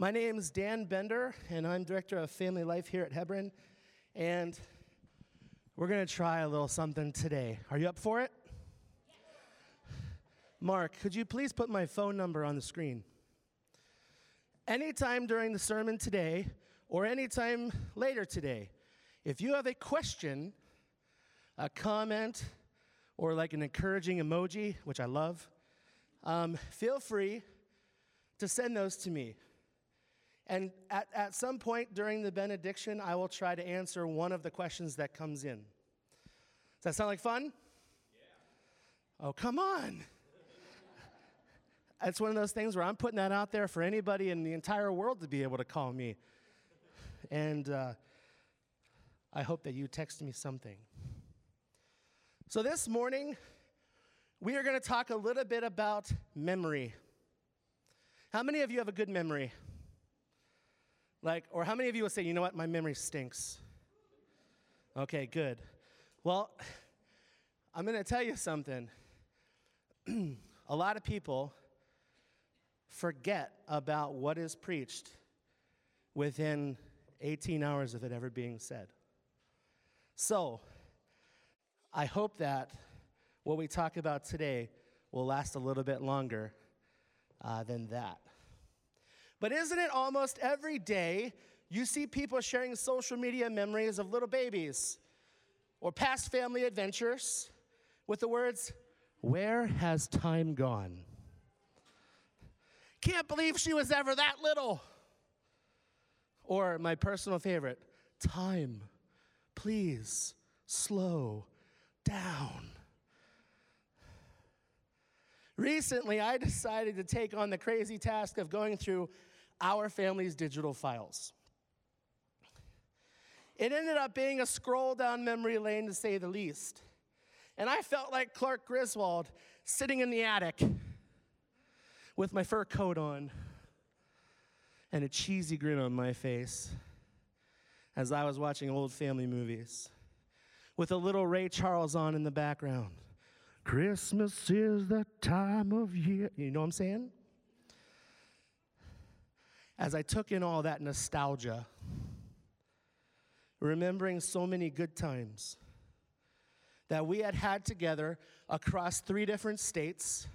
My name is Dan Bender, and I'm Director of Family Life here at Hebron. And we're going to try a little something today. Are you up for it? Mark, could you please put my phone number on the screen? Anytime during the sermon today, or anytime later today, if you have a question, a comment, or like an encouraging emoji, which I love, um, feel free to send those to me. And at, at some point during the benediction, I will try to answer one of the questions that comes in. Does that sound like fun? Yeah. Oh, come on. it's one of those things where I'm putting that out there for anybody in the entire world to be able to call me. And uh, I hope that you text me something. So this morning, we are going to talk a little bit about memory. How many of you have a good memory? Like, or how many of you will say, you know what, my memory stinks? Okay, good. Well, I'm going to tell you something. a lot of people forget about what is preached within 18 hours of it ever being said. So, I hope that what we talk about today will last a little bit longer uh, than that. But isn't it almost every day you see people sharing social media memories of little babies or past family adventures with the words, Where has time gone? Can't believe she was ever that little. Or my personal favorite, Time, please slow down. Recently, I decided to take on the crazy task of going through our family's digital files. It ended up being a scroll down memory lane to say the least. And I felt like Clark Griswold sitting in the attic with my fur coat on and a cheesy grin on my face as I was watching old family movies with a little Ray Charles on in the background. Christmas is the time of year. You know what I'm saying? As I took in all that nostalgia, remembering so many good times that we had had together across three different states,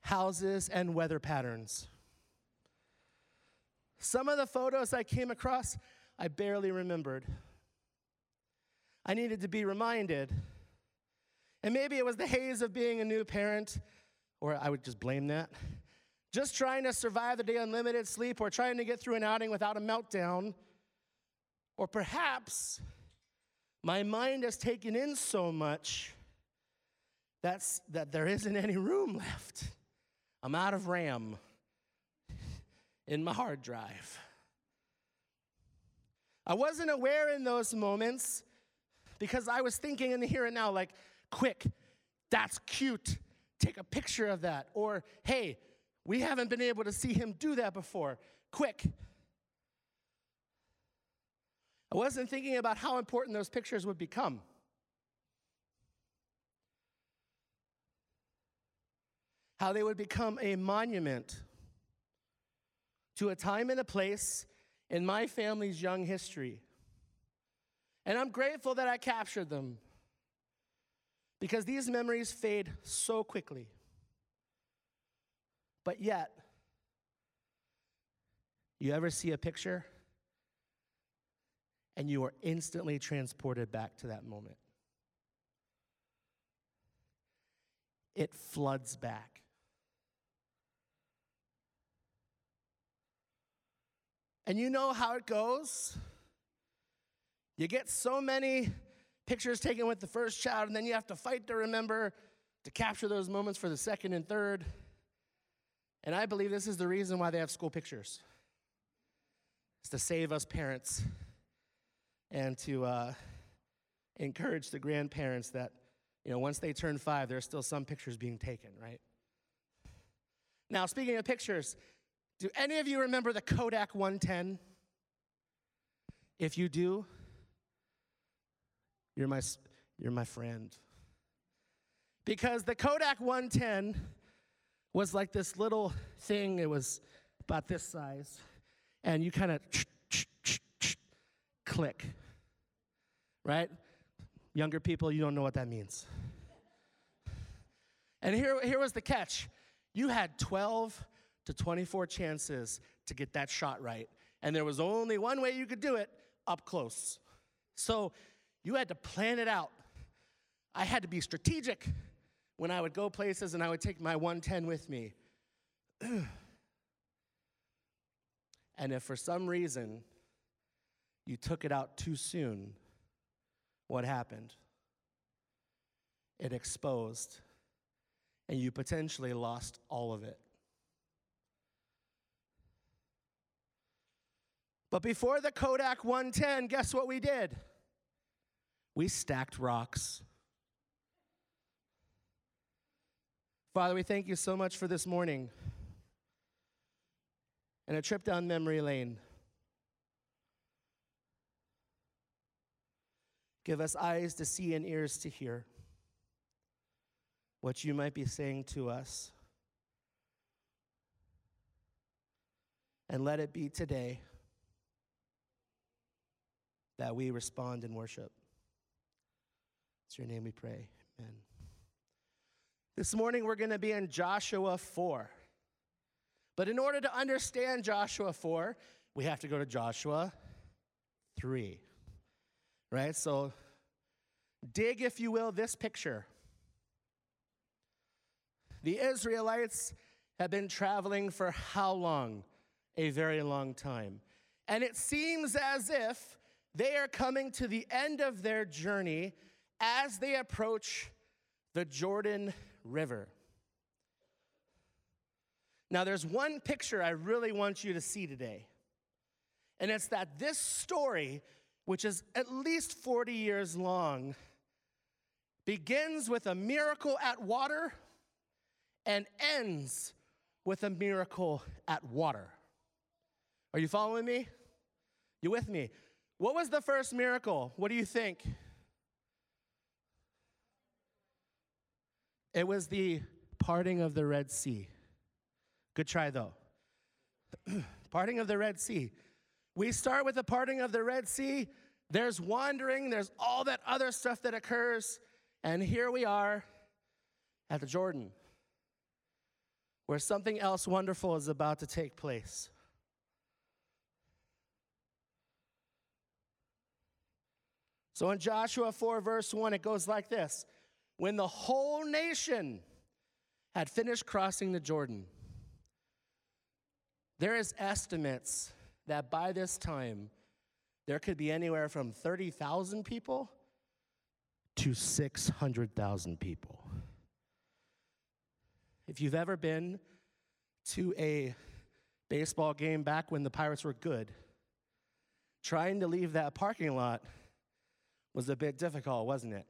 houses, and weather patterns. Some of the photos I came across, I barely remembered. I needed to be reminded. And maybe it was the haze of being a new parent, or I would just blame that just trying to survive the day on limited sleep or trying to get through an outing without a meltdown. Or perhaps my mind has taken in so much that's, that there isn't any room left. I'm out of RAM in my hard drive. I wasn't aware in those moments because I was thinking in the here and now, like, quick, that's cute. Take a picture of that. Or, hey, we haven't been able to see him do that before. Quick. I wasn't thinking about how important those pictures would become. How they would become a monument to a time and a place in my family's young history. And I'm grateful that I captured them because these memories fade so quickly. But yet, you ever see a picture and you are instantly transported back to that moment? It floods back. And you know how it goes. You get so many pictures taken with the first child, and then you have to fight to remember to capture those moments for the second and third. And I believe this is the reason why they have school pictures. It's to save us parents and to uh, encourage the grandparents that, you know, once they turn five, there's still some pictures being taken, right? Now, speaking of pictures, do any of you remember the Kodak 110? If you do, you're my, you're my friend. Because the Kodak 110 was like this little thing. It was about this size, and you kind of click, right? Younger people, you don't know what that means. And here, here was the catch you had 12 to 24 chances to get that shot right. And there was only one way you could do it up close. So you had to plan it out. I had to be strategic when I would go places and I would take my 110 with me. and if for some reason you took it out too soon, what happened? It exposed, and you potentially lost all of it. But before the Kodak 110, guess what we did? We stacked rocks. Father, we thank you so much for this morning and a trip down memory lane. Give us eyes to see and ears to hear what you might be saying to us. And let it be today that we respond in worship. It's your name we pray. Amen. This morning we're going to be in Joshua 4. But in order to understand Joshua 4, we have to go to Joshua 3. Right? So dig, if you will, this picture. The Israelites have been traveling for how long? A very long time. And it seems as if they are coming to the end of their journey as they approach the Jordan River. Now, there's one picture I really want you to see today, and it's that this story, which is at least 40 years long, begins with a miracle at water and ends with a miracle at water. Are you following me? You with me? What was the first miracle? What do you think? It was the parting of the Red Sea. Good try, though. parting of the Red Sea. We start with the parting of the Red Sea. There's wandering, there's all that other stuff that occurs. And here we are at the Jordan, where something else wonderful is about to take place. So in Joshua 4, verse 1, it goes like this When the whole nation had finished crossing the Jordan, there is estimates that by this time, there could be anywhere from 30,000 people to 600,000 people. If you've ever been to a baseball game back when the Pirates were good, trying to leave that parking lot was a bit difficult, wasn't it?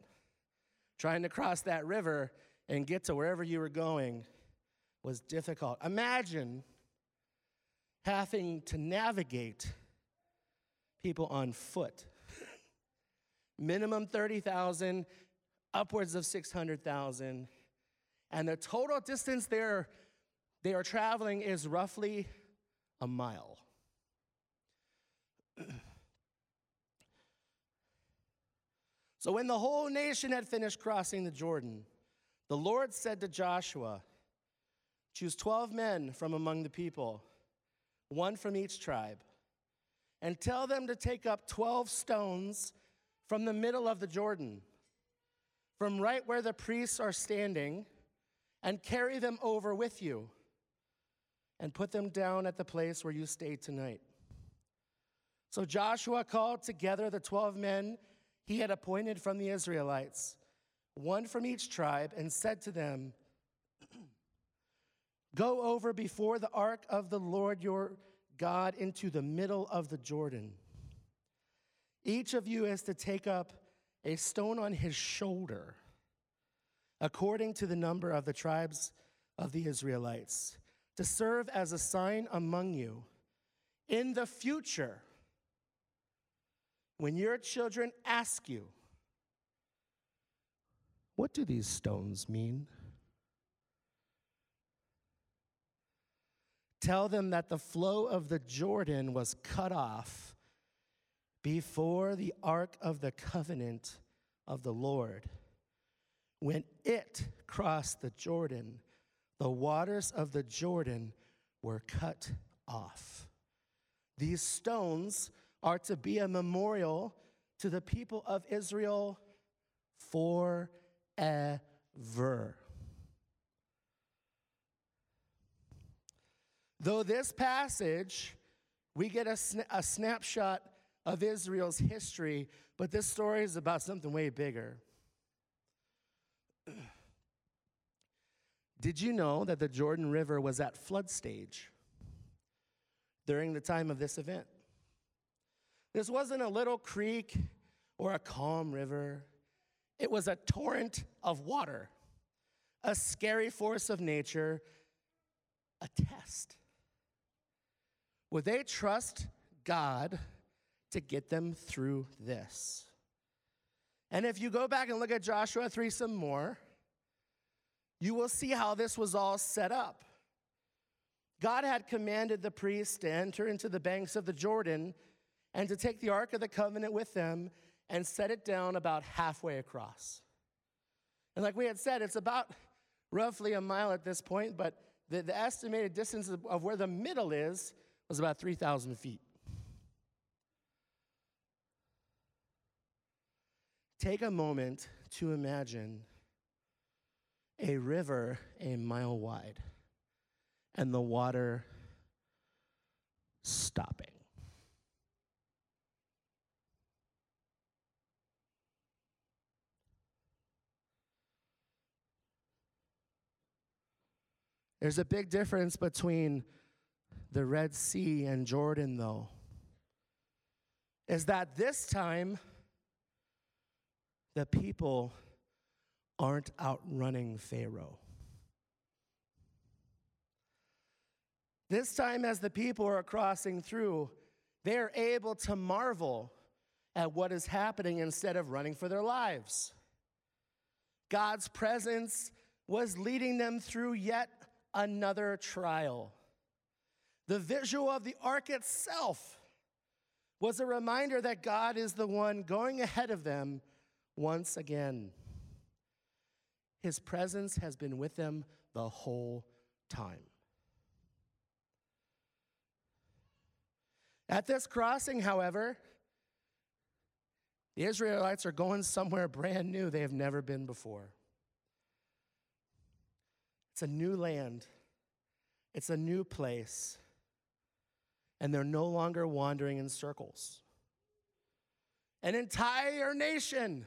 Trying to cross that river and get to wherever you were going was difficult. Imagine having to navigate people on foot. Minimum 30,000, upwards of 600,000. And the total distance they're, they are traveling is roughly a mile. So when the whole nation had finished crossing the Jordan, the Lord said to Joshua, Choose 12 men from among the people, one from each tribe, and tell them to take up 12 stones from the middle of the Jordan, from right where the priests are standing, and carry them over with you, and put them down at the place where you stay tonight. So Joshua called together the 12 men he had appointed from the Israelites, one from each tribe, and said to them, Go over before the ark of the Lord your God into the middle of the Jordan. Each of you is to take up a stone on his shoulder, according to the number of the tribes of the Israelites, to serve as a sign among you. In the future, when your children ask you, What do these stones mean? Tell them that the flow of the Jordan was cut off before the ark of the covenant of the Lord. When it crossed the Jordan, the waters of the Jordan were cut off. These stones are to be a memorial to the people of Israel forever. Though this passage, we get a, a snapshot of Israel's history, but this story is about something way bigger. Did you know that the Jordan River was at flood stage during the time of this event? This wasn't a little creek or a calm river. It was a torrent of water, a scary force of nature, a test. Would they trust God to get them through this? And if you go back and look at Joshua 3 some more, you will see how this was all set up. God had commanded the priests to enter into the banks of the Jordan and to take the Ark of the Covenant with them and set it down about halfway across. And like we had said, it's about roughly a mile at this point, but the, the estimated distance of, of where the middle is was about 3,000 feet. Take a moment to imagine a river a mile wide and the water stopping. There's a big difference between the Red Sea and Jordan, though, is that this time the people aren't outrunning Pharaoh. This time, as the people are crossing through, they're able to marvel at what is happening instead of running for their lives. God's presence was leading them through yet another trial. The visual of the ark itself was a reminder that God is the one going ahead of them once again. His presence has been with them the whole time. At this crossing, however, the Israelites are going somewhere brand new they have never been before. It's a new land, it's a new place, and they're no longer wandering in circles. An entire nation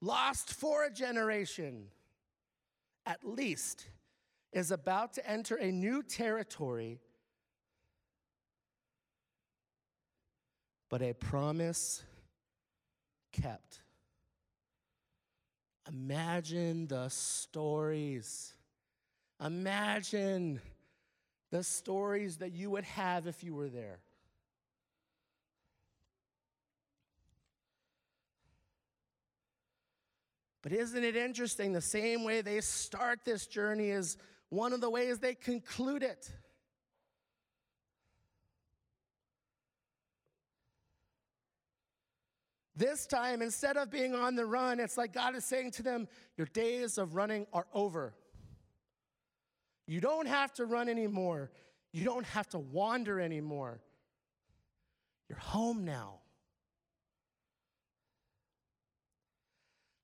lost for a generation, at least, is about to enter a new territory, but a promise kept. Imagine the stories. Imagine the stories that you would have if you were there. But isn't it interesting? The same way they start this journey is one of the ways they conclude it. This time, instead of being on the run, it's like God is saying to them, Your days of running are over. You don't have to run anymore. You don't have to wander anymore. You're home now.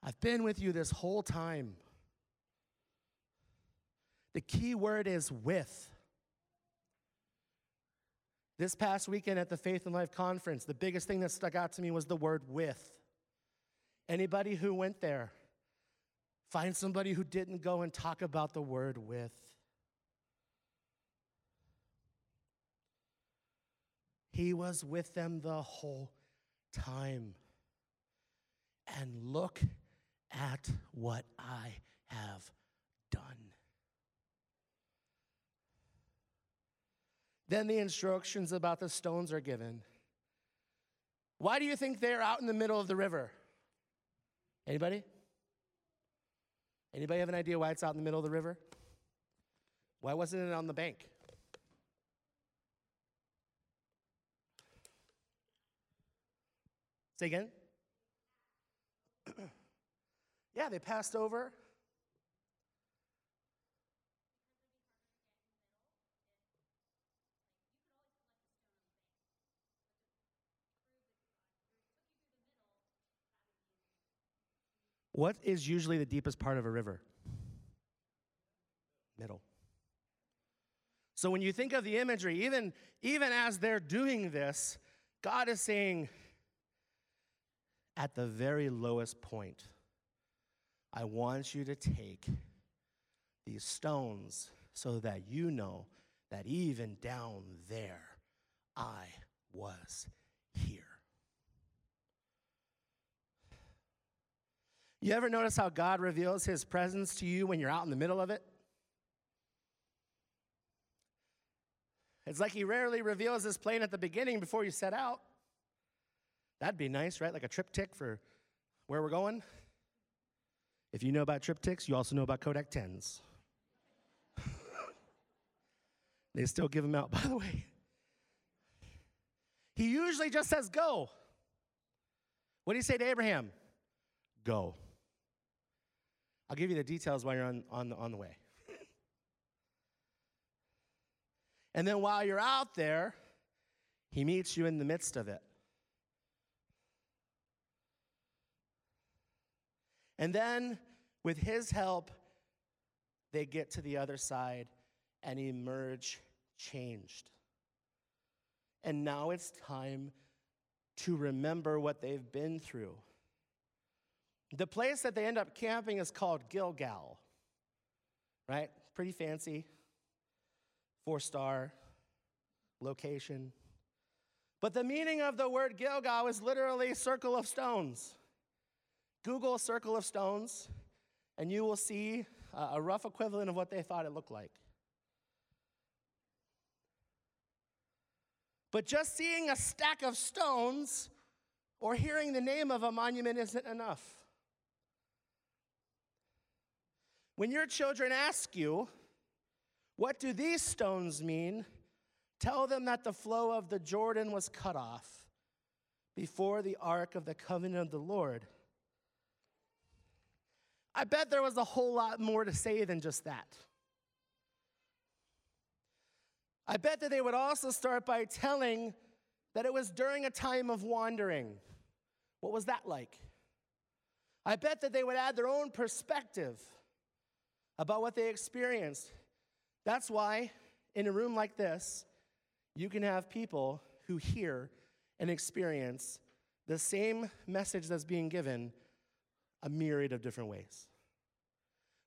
I've been with you this whole time. The key word is with. This past weekend at the Faith and Life conference, the biggest thing that stuck out to me was the word with. Anybody who went there, find somebody who didn't go and talk about the word with. He was with them the whole time. And look at what I have done. Then the instructions about the stones are given. Why do you think they're out in the middle of the river? Anybody? Anybody have an idea why it's out in the middle of the river? Why wasn't it on the bank? Say again? yeah, they passed over. What is usually the deepest part of a river? Middle. So when you think of the imagery, even, even as they're doing this, God is saying, at the very lowest point, I want you to take these stones so that you know that even down there, I was here. You ever notice how God reveals his presence to you when you're out in the middle of it? It's like he rarely reveals his plane at the beginning before you set out. That'd be nice, right? Like a TripTik for where we're going. If you know about TripTiks, you also know about Kodak 10s. they still give them out, by the way. He usually just says, Go. What do you say to Abraham? Go. I'll give you the details while you're on, on, the, on the way. and then while you're out there, he meets you in the midst of it. And then, with his help, they get to the other side and emerge changed. And now it's time to remember what they've been through. The place that they end up camping is called Gilgal, right? Pretty fancy, four star location. But the meaning of the word Gilgal is literally circle of stones. Google circle of stones, and you will see a rough equivalent of what they thought it looked like. But just seeing a stack of stones or hearing the name of a monument isn't enough. When your children ask you, What do these stones mean? Tell them that the flow of the Jordan was cut off before the ark of the covenant of the Lord. I bet there was a whole lot more to say than just that. I bet that they would also start by telling that it was during a time of wandering. What was that like? I bet that they would add their own perspective about what they experienced. That's why, in a room like this, you can have people who hear and experience the same message that's being given a myriad of different ways.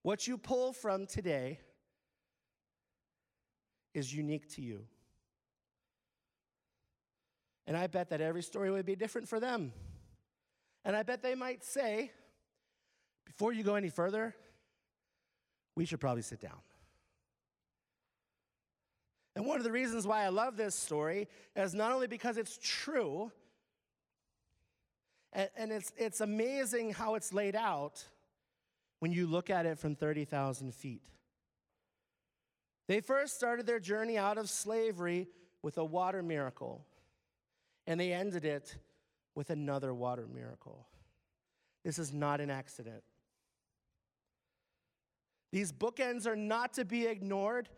What you pull from today is unique to you. And I bet that every story would be different for them. And I bet they might say, before you go any further, we should probably sit down. And one of the reasons why I love this story is not only because it's true, and, it's, it's amazing how it's laid out when you look at it from 30,000 feet. They first started their journey out of slavery with a water miracle, and they ended it with another water miracle. This is not an accident. These bookends are not to be ignored.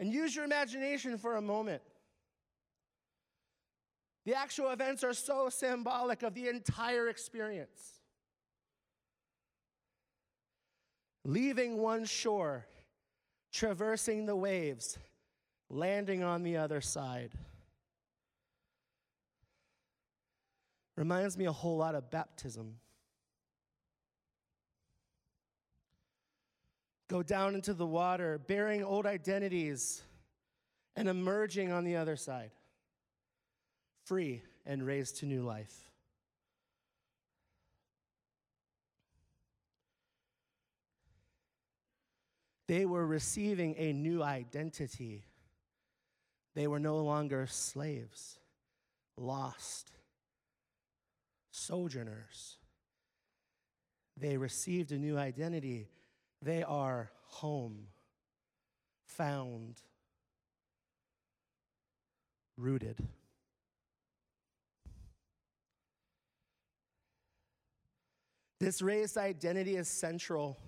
And use your imagination for a moment. The actual events are so symbolic of the entire experience. Leaving one shore, traversing the waves, landing on the other side. Reminds me a whole lot of baptism. Go down into the water, bearing old identities and emerging on the other side, free and raised to new life. They were receiving a new identity. They were no longer slaves, lost, sojourners. They received a new identity they are home, found, rooted. This raised identity is central.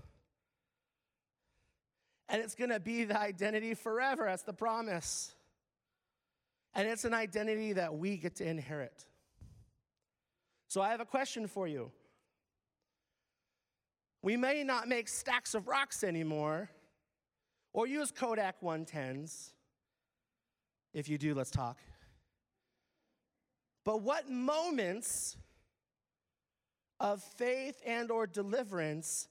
And it's going to be the identity forever. That's the promise. And it's an identity that we get to inherit. So I have a question for you. We may not make stacks of rocks anymore or use Kodak 110s. If you do, let's talk. But what moments of faith and or deliverance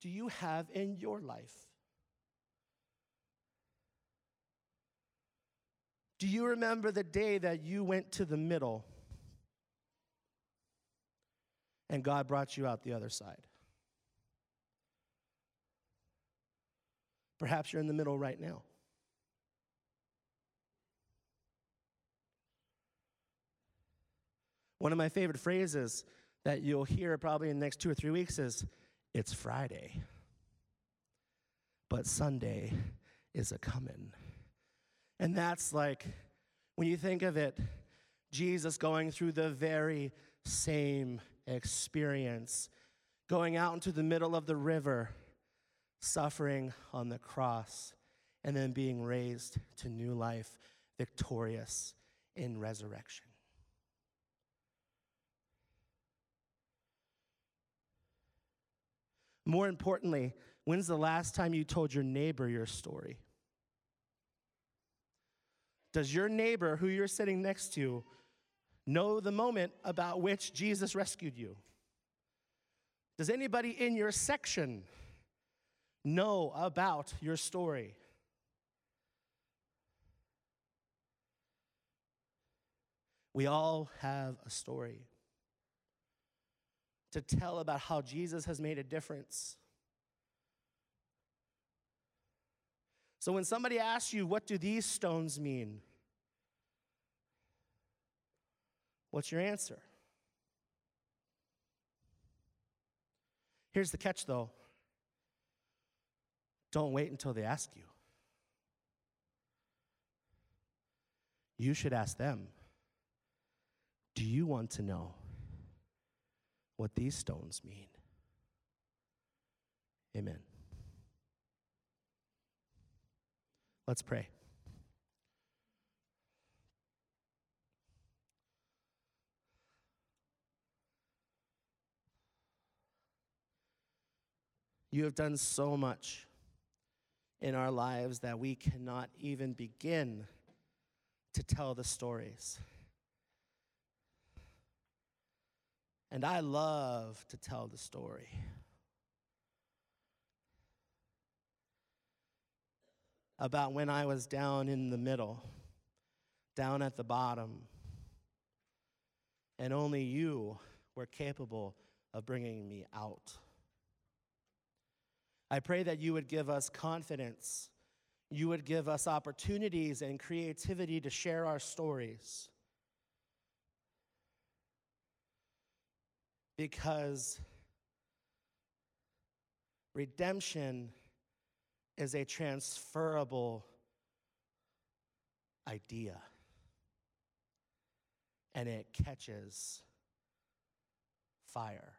do you have in your life? Do you remember the day that you went to the middle and God brought you out the other side? Perhaps you're in the middle right now. One of my favorite phrases that you'll hear probably in the next two or three weeks is it's Friday, but Sunday is a coming. And that's like, when you think of it, Jesus going through the very same experience, going out into the middle of the river, suffering on the cross, and then being raised to new life, victorious in resurrection. More importantly, when's the last time you told your neighbor your story? Does your neighbor who you're sitting next to know the moment about which Jesus rescued you? Does anybody in your section know about your story? We all have a story to tell about how Jesus has made a difference. So when somebody asks you, what do these stones mean? What's your answer? Here's the catch though don't wait until they ask you. You should ask them Do you want to know? what these stones mean. Amen. Let's pray. You have done so much in our lives that we cannot even begin to tell the stories. And I love to tell the story. About when I was down in the middle, down at the bottom, and only you were capable of bringing me out. I pray that you would give us confidence, you would give us opportunities and creativity to share our stories. because redemption is a transferable idea and it catches fire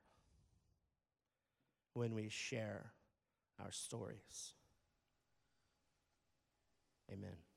when we share our stories. Amen.